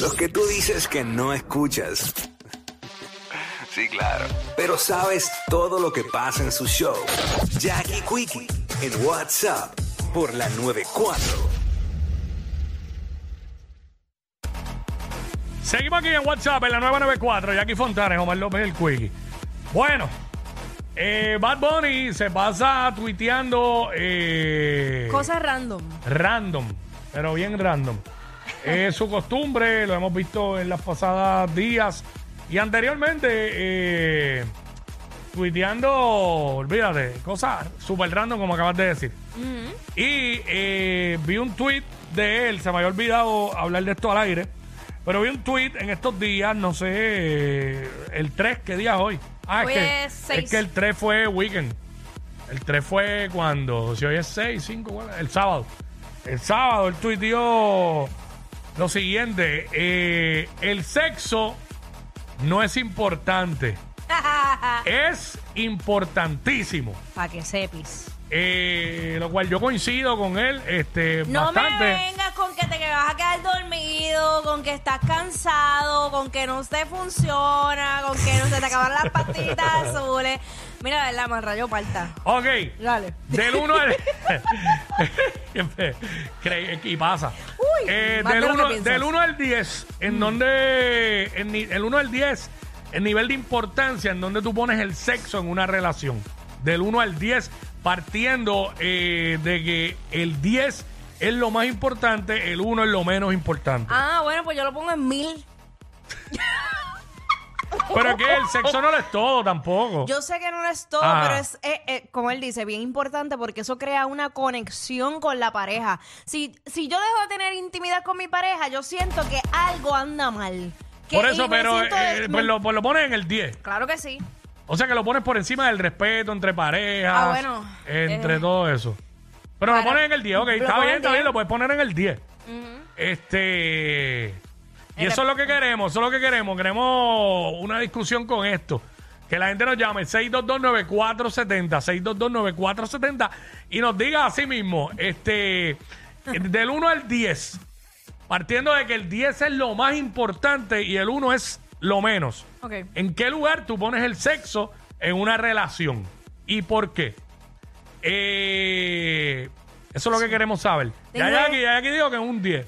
Los que tú dices que no escuchas. Sí, claro. Pero sabes todo lo que pasa en su show. Jackie Quickie en WhatsApp por la 94. Seguimos aquí en WhatsApp en la 994, Jackie Fontanes, Omar López el Quickie. Bueno, eh, Bad Bunny se pasa tuiteando eh, Cosas random. random, pero bien random. Es su costumbre, lo hemos visto en las pasadas días y anteriormente eh, tuiteando, olvídate, cosas super random como acabas de decir. Y eh, vi un tweet de él, se me había olvidado hablar de esto al aire, pero vi un tweet en estos días, no sé, eh, el 3, ¿qué día es hoy? Ah, Hoy es que, es seis. es que el 3 fue weekend. El 3 fue cuando, si hoy es 6, 5, el sábado. El sábado él tuiteó lo siguiente, eh, el sexo no es importante, es importantísimo. Para que sepis. Eh, lo cual yo coincido con él este, No bastante. me vengas con que te que vas a quedar dormido, con que estás cansado, con que no te funciona, con que no se te acaban las patitas azules. Mira, verdad, me rayo parta. Ok, Dale. del 1 al... Cre- y pasa. Eh, más del, de lo que 1, piensas. del 1 al 10, en donde... En, ni- el 1 al 10, el nivel de importancia en donde tú pones el sexo en una relación. Del 1 al 10, partiendo eh, de que el 10 es lo más importante, el 1 es lo menos importante. Ah, bueno, pues yo lo pongo en mil. Pero es que el sexo no lo es todo tampoco. Yo sé que no es todo, Ah. pero es, eh, eh, como él dice, bien importante porque eso crea una conexión con la pareja. Si, si yo dejo de tener intimidad con mi pareja, yo siento que algo anda mal. Que- Por y eso, me pero siento- eh, pues, lo, pues lo pones en el 10. Claro que sí. O sea que lo pones por encima del respeto entre parejas. Ah, bueno, Entre eh. todo eso. Pero lo pones en el 10, ok. lo Está pongo bien, en está 10. bien, lo puedes poner en el 10. Este. Y eso es lo que queremos, eso es lo que queremos. Queremos una discusión con esto. Que la gente nos llame 6229470, 6229470 y nos diga así mismo, este, del 1 al 10, partiendo de que el 10 es lo más importante y el 1 es lo menos. ¿En qué lugar tú pones el sexo en una relación? ¿Y por qué? Eh, eso es lo que queremos saber. Ya aquí, ya aquí digo que es un 10.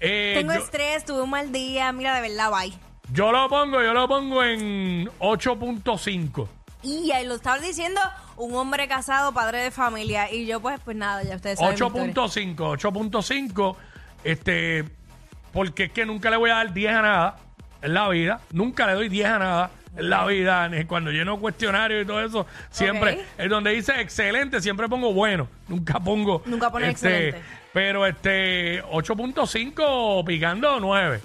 Eh, Tengo yo, estrés, tuve un mal día. Mira, de verdad, bye. yo lo pongo, yo lo pongo en 8.5. Y ahí lo estaba diciendo un hombre casado, padre de familia. Y yo, pues, pues nada, ya ustedes saben. mi historia. 8.5, 8.5, este, porque es que nunca le voy a dar 10 a nada en la vida, nunca le doy 10 a nada en la vida, ni cuando lleno cuestionario y todo eso, siempre, Ok. es donde dice excelente, siempre pongo bueno, nunca pongo. Nunca pones este, excelente. Pero este, 8.5 picando 9.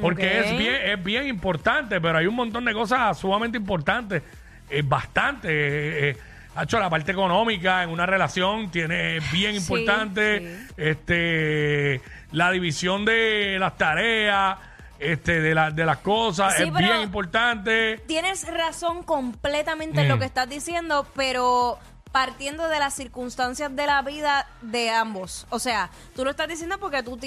Porque Ok. es bien, es bien importante, pero hay un montón de cosas sumamente importantes. Es bastante. eh, eh, ha hecho la parte económica en una relación tiene es bien Sí, importante. sí. Este, la división de las tareas, este, de, la- de las cosas, Sí, es pero- bien importante. Tienes razón completamente en lo Mm. que estás diciendo, pero partiendo de las circunstancias de la vida de ambos. O sea, tú lo estás diciendo porque tú,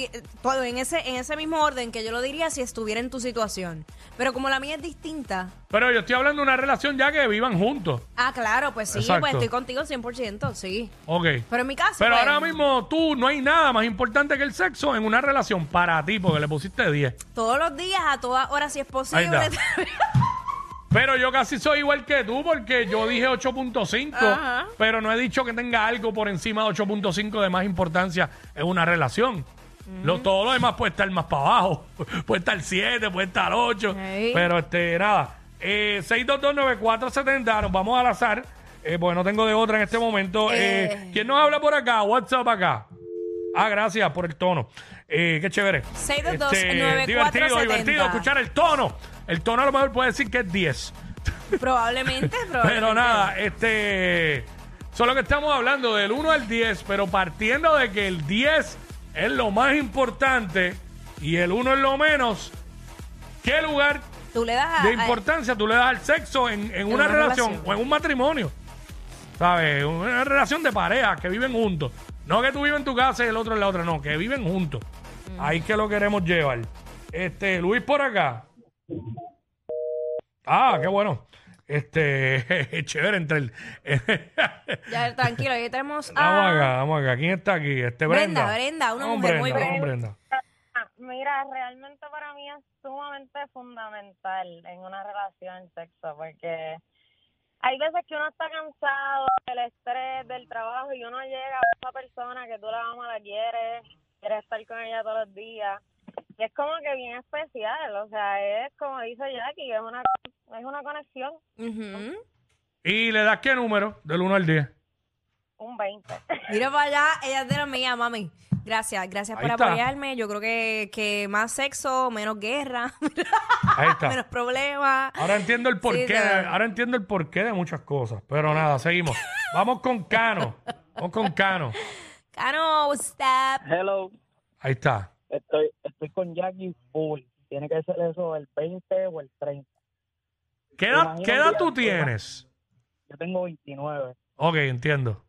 todo en ese en ese mismo orden que yo lo diría si estuviera en tu situación. Pero como la mía es distinta. Pero yo estoy hablando de una relación ya que vivan juntos. Ah, claro, pues sí, Exacto. pues estoy contigo 100%, sí. Ok. Pero en mi caso, Pero pues, ahora mismo tú no hay nada más importante que el sexo en una relación para ti, porque le pusiste 10. todos los días, a todas horas si es posible. Ahí Pero yo casi soy igual que tú porque yo dije 8.5, Ajá. pero no he dicho que tenga algo por encima de 8.5 de más importancia en una relación. Lo, todo lo demás puede estar más para abajo. puede estar 7, puede estar 8. Sí. Pero este, nada. Eh, 6229470, nos vamos al azar. Eh, porque no tengo de otra en este momento. Eh, Eh. ¿Quién nos habla por acá? WhatsApp acá. Ah, gracias por el tono. Eh, qué chévere. 622-9470. divertido, divertido escuchar el tono. El tono a lo mejor puede decir que es 10. Probablemente, probablemente. Pero nada, este. Solo que estamos hablando del 1 al 10, pero partiendo de que el 10 es lo más importante y el 1 es lo menos, ¿qué lugar Tú le das a. de a- importancia tú le das al sexo en, en una, una relación, relación. o en un matrimonio? ¿Sabes? Una relación de pareja que viven juntos. No que tú vives en tu casa y el otro en la otra, no, que viven juntos. Ahí que lo queremos llevar. Este, Luis por acá. Ah, qué bueno. Este, chévere entre el. Ya, tranquilo, ahí tenemos vamos a acá, vamos acá. ¿Quién está aquí? Este Brenda. Brenda, Brenda, una Vamos, mujer muy Brenda, vamos, Mira, realmente para mí es sumamente fundamental en una relación el sexo, porque hay veces que uno está cansado del estrés, del trabajo, y uno llega a esa persona que tú la amas, la quieres, quieres estar con ella todos los días. Y es como que bien especial, o sea, es como dice Jackie, es una, es una conexión, Ujú. ¿Y le das qué número? Del 1 al 10. un 20. Mira para allá, ella es de la mía, mami. Gracias, gracias Ahí por está. apoyarme. Yo creo que, que más sexo, menos guerra, Ahí está. menos problemas. Ahora entiendo el porqué. Sí, de- claro. ahora entiendo el porqué de muchas cosas. Pero nada, seguimos. Vamos con Cano. Vamos con Cano. Cano, stop. Hello, Ahí está. estoy, estoy con Jackie full. Tiene que ser eso el 20 o el 30. ¿Qué edad, Imagínate, qué edad tú tienes? Yo tengo 29. Ok, entiendo.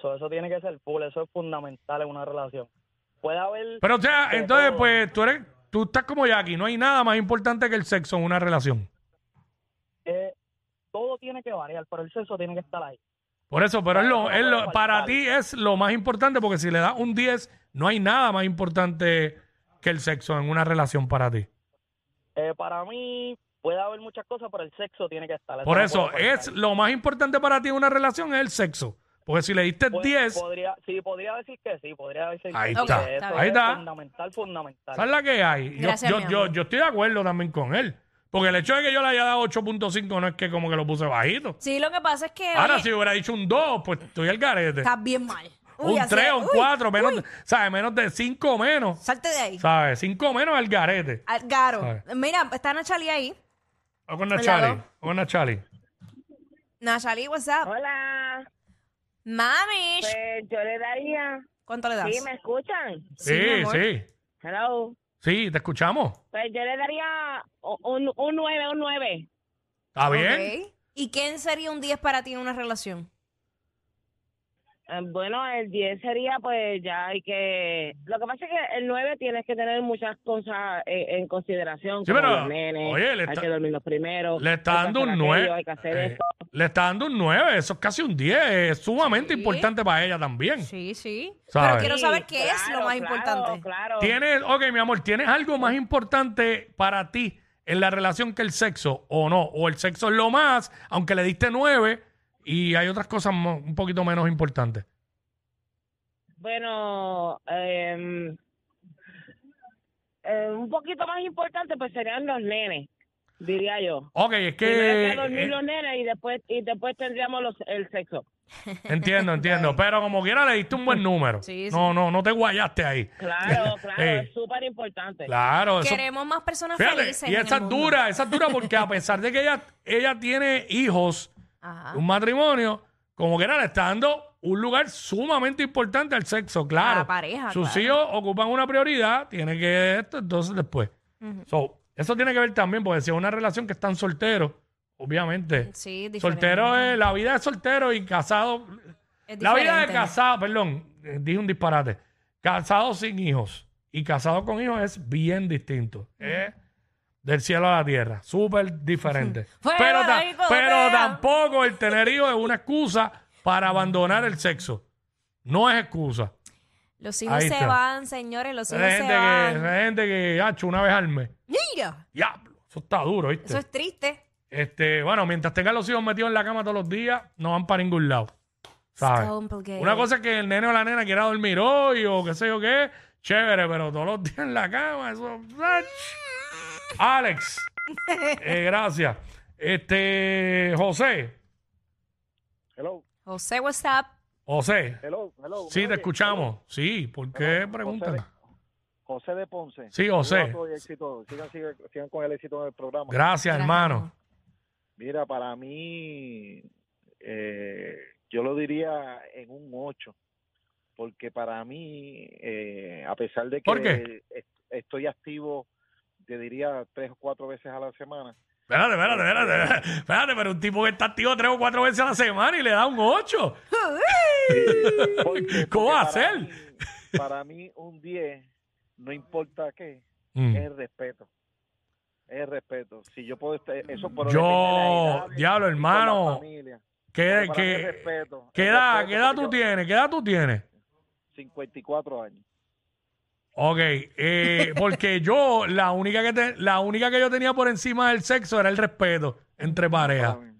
So, eso tiene que ser full, eso es fundamental en una relación. Puede haber... Pero o sea, entonces, todo. pues, tú eres, tú estás como Jackie. No hay nada más importante que el sexo en una relación. eh, todo tiene que variar, pero el sexo tiene que estar ahí. Por eso, pero es lo, es lo- para ti es lo más importante, porque si le das un 10, no hay nada más importante que el sexo en una relación para ti. Eh, para mí puede haber muchas cosas, pero el sexo tiene que estar. Por eso, es lo más importante para ti en una relación es el sexo. Porque si le diste Pues, 10, Podría, sí, podría decir que sí, podría decir Ahí que sí, está, eso ahí es está. fundamental, fundamental. ¿sabes la que hay? Yo, Gracias, yo, yo, estoy de acuerdo también con él. Porque el hecho de que yo le haya dado 8.5 no es que como que lo puse bajito. Sí, lo que pasa es que. Ahora, oye, si hubiera dicho un 2, pues estoy al garete. Estás bien mal. Uy, Un hace- 3, un uy, 4, menos, uy, ¿sabes? Menos de 5 menos. Salte de ahí. ¿Sabes? 5 menos al garete. Al Garo. ¿Sabes? Mira, está Nachali ahí. O con Hola, Nachali. dos. O con Nachali. Nachali, what's up? Hola, Mami. pues yo le daría, ¿Cuánto le das? ¿sí me escuchan? Sí, mi sí. amor. Sí, Hello. te escuchamos. Pues yo le daría un, un 9, un 9. ¿Está bien? Ok. ¿Y quién sería un 10 para ti en una relación? Eh, Bueno, el 10 sería pues ya hay que... Lo que pasa es que el 9 tienes que tener muchas cosas eh, en consideración, Sí, como pero, los nenes, oye, le hay está- que dormir los primeros, Le está dando un hacer 9. aquello, hay que hacer esto. le está dando un 9. Eso es casi un 10. Es sumamente Sí. importante para ella también. Sí, sí. ¿Sabes? Pero quiero saber qué es lo más claro, importante. Claro, ¿Tienes, ok, mi amor, ¿tienes algo más importante para ti en la relación que el sexo o no? O el sexo es lo más, aunque le diste 9 y hay otras cosas mo- un poquito menos importantes. Bueno, eh, eh, un poquito más importante pues serían los nenes, diría yo. Ok, es que... Dormir eh, los nenes y después y después tendríamos los, el sexo. entiendo, entiendo. Pero como quiera le diste un buen número. Sí, sí. No, no, no te guayaste ahí. Claro, claro, Eh, es súper importante. Claro, eso... Queremos más personas Fíjate, felices. y esa es dura, esa es dura porque a pesar de que ella, ella tiene hijos, Ajá. un matrimonio, como que era, le está dando un lugar sumamente importante al sexo, claro. A la pareja, Sus claro. hijos ocupan una prioridad, tiene que esto, entonces después. So, eso tiene que ver también, porque si es una relación que están solteros, obviamente. Sí, diferente. Soltero es, la vida de soltero y casado. Es La vida de casado, perdón, eh, dije un disparate. Casado sin hijos y casado con hijos es bien distinto. Es del cielo a la tierra, súper diferente. Fuera pero, de ta- ahí, pero cogotea. tampoco el tener hijos es una excusa para abandonar el sexo. No es excusa. Los hijos Ahí se está. van, señores, los Hay hijos gente se que, van. hay gente que, hacho, una vez al mes. Mira, Diablo, eso está duro, ¿viste? eso es triste. Este, bueno, mientras tengan los hijos metidos en la cama todos los días, no van para ningún lado. ¿Sabes? complicated. Una cosa es que el nene o la nena quiera dormir hoy o qué sé yo qué, chévere, pero todos los días en la cama, eso. ¡ach! Alex, eh, gracias. Este, José, Hello, José, what's up? José, hello, hello. sí, ¿me te oye? escuchamos. Sí, ¿por qué preguntan? José José de Ponce. Sí, José. Éxito. Sigan, sigan, sigan con el éxito del programa. Gracias, hermano. Mira, para mí, eh, yo lo diría en un 8, porque para mí, eh, a pesar de que ¿Por qué? est- estoy activo, te diría tres o cuatro veces a la semana, Espérate, espérate, espérate, espérate, pero un tipo que está activo tres o cuatro veces a la semana y le da un ocho. Porque- ¿Cómo porque va a mí- para mí, un 10, no importa qué, Mm. es el respeto. Es el respeto. Si yo puedo estar, eso pero Yo, diablo, hermano. ¿Qué, qué- respeto, qué edad, qué edad tú yo- tienes? ¿Qué edad tú tienes? 54 años. Ok, eh, porque yo, la única, que te- la única que yo tenía por encima del sexo era el respeto entre parejas. Para mí-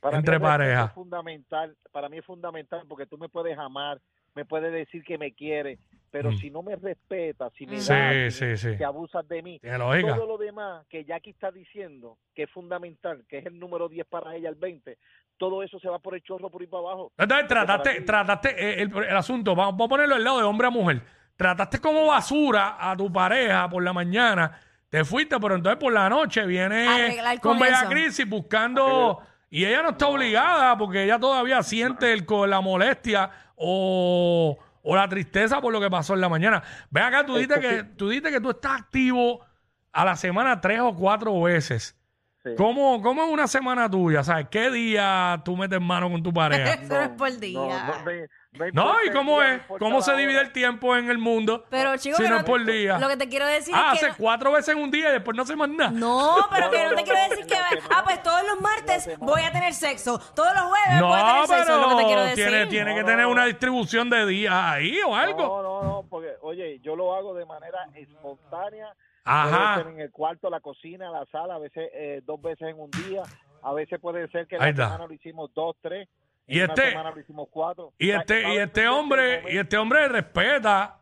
para mí Entre el respeto parejas. Es fundamental, para mí es fundamental porque tú me puedes amar, me puedes decir que me quieres, pero Mm. si no me respetas, si me Sí, das, sí, sí. que abusas de mí, Tiene lógica. todo lo demás que Jackie está diciendo que es fundamental, que es el número 10 para ella, el 20, todo eso se va por el chorro por ir para abajo. Entonces, para trataste, mí- trataste eh, el, el asunto, vamos, vamos a ponerlo del lado de hombre a mujer. Trataste como basura a tu pareja por la mañana, te fuiste, pero entonces por la noche viene Arreglar con con Bella eso. Crisis buscando. Y ella no está obligada porque ella todavía siente el, co- la molestia o, o la tristeza por lo que pasó en la mañana. Ven acá, tú dices, que, tú dices que tú estás activo a la semana tres o cuatro veces. Sí. ¿Cómo, ¿Cómo es una semana tuya? ¿Sabes? ¿Qué día tú metes mano con tu pareja? Eso no es por día. No, no, me- no ¿y cómo día, es? ¿Cómo se divide hora. el tiempo en el mundo? Pero chicos, si no no- es por día. Lo que te quiero decir ah, es que hace cuatro veces en un día y después no hace más nada. No, pero No, que no, no te no, quiero no, decir que, ah, pues todos los martes voy a tener sexo, todos los jueves No, voy a tener sexo, es lo que te quiero decir. tiene, tiene que No, tener no. una distribución de días ahí o algo. No, no, no, porque, oye, yo lo hago de manera espontánea. Ajá. Puede ser en el cuarto, la cocina, la sala, a veces eh, dos veces en un día. A veces puede ser que la semana lo hicimos dos, tres. Y en este- hicimos cuatro. Y este, y este hombre, y este hombre respeta.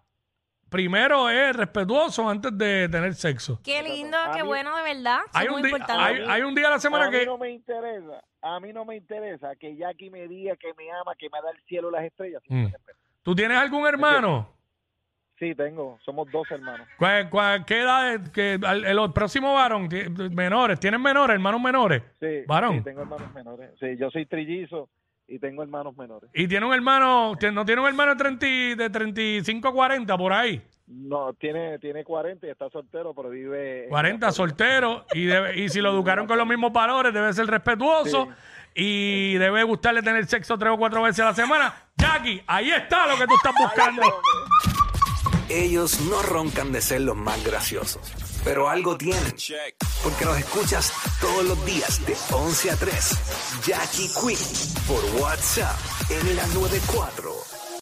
Primero es respetuoso antes de tener sexo. Qué lindo, A qué mí- bueno, de verdad. Eso Hay es un, muy día, importante. hay, hay un día a la semana a mí que. no me interesa, a mí no me interesa que Jackie me diga que me ama, que me da el cielo y las estrellas. Mm. ¿Tú tienes algún hermano? Sí, tengo, somos dos hermanos. ¿Cuál, cuál- qué edad? es que el, el próximo varón, ti- menores, ¿tienen menores, hermanos menores? Sí, Varón. sí, tengo hermanos menores. Sí, yo soy trillizo y tengo hermanos menores. Y tiene un hermano, no tiene un hermano de, 30 y- de 35 a 40 por ahí. No, tiene, tiene 40 y está soltero, pero vive... en 40 la Florida. solteros y, debe- y si lo educaron con los mismos valores debe ser respetuoso y debe gustarle tener sexo tres o cuatro veces a la semana. Jackie, ahí está lo que tú estás buscando. Ellos no roncan de ser los más graciosos, pero algo tienen. Porque los escuchas todos los días de 11 a 3. Jackie Quick por WhatsApp en la 94.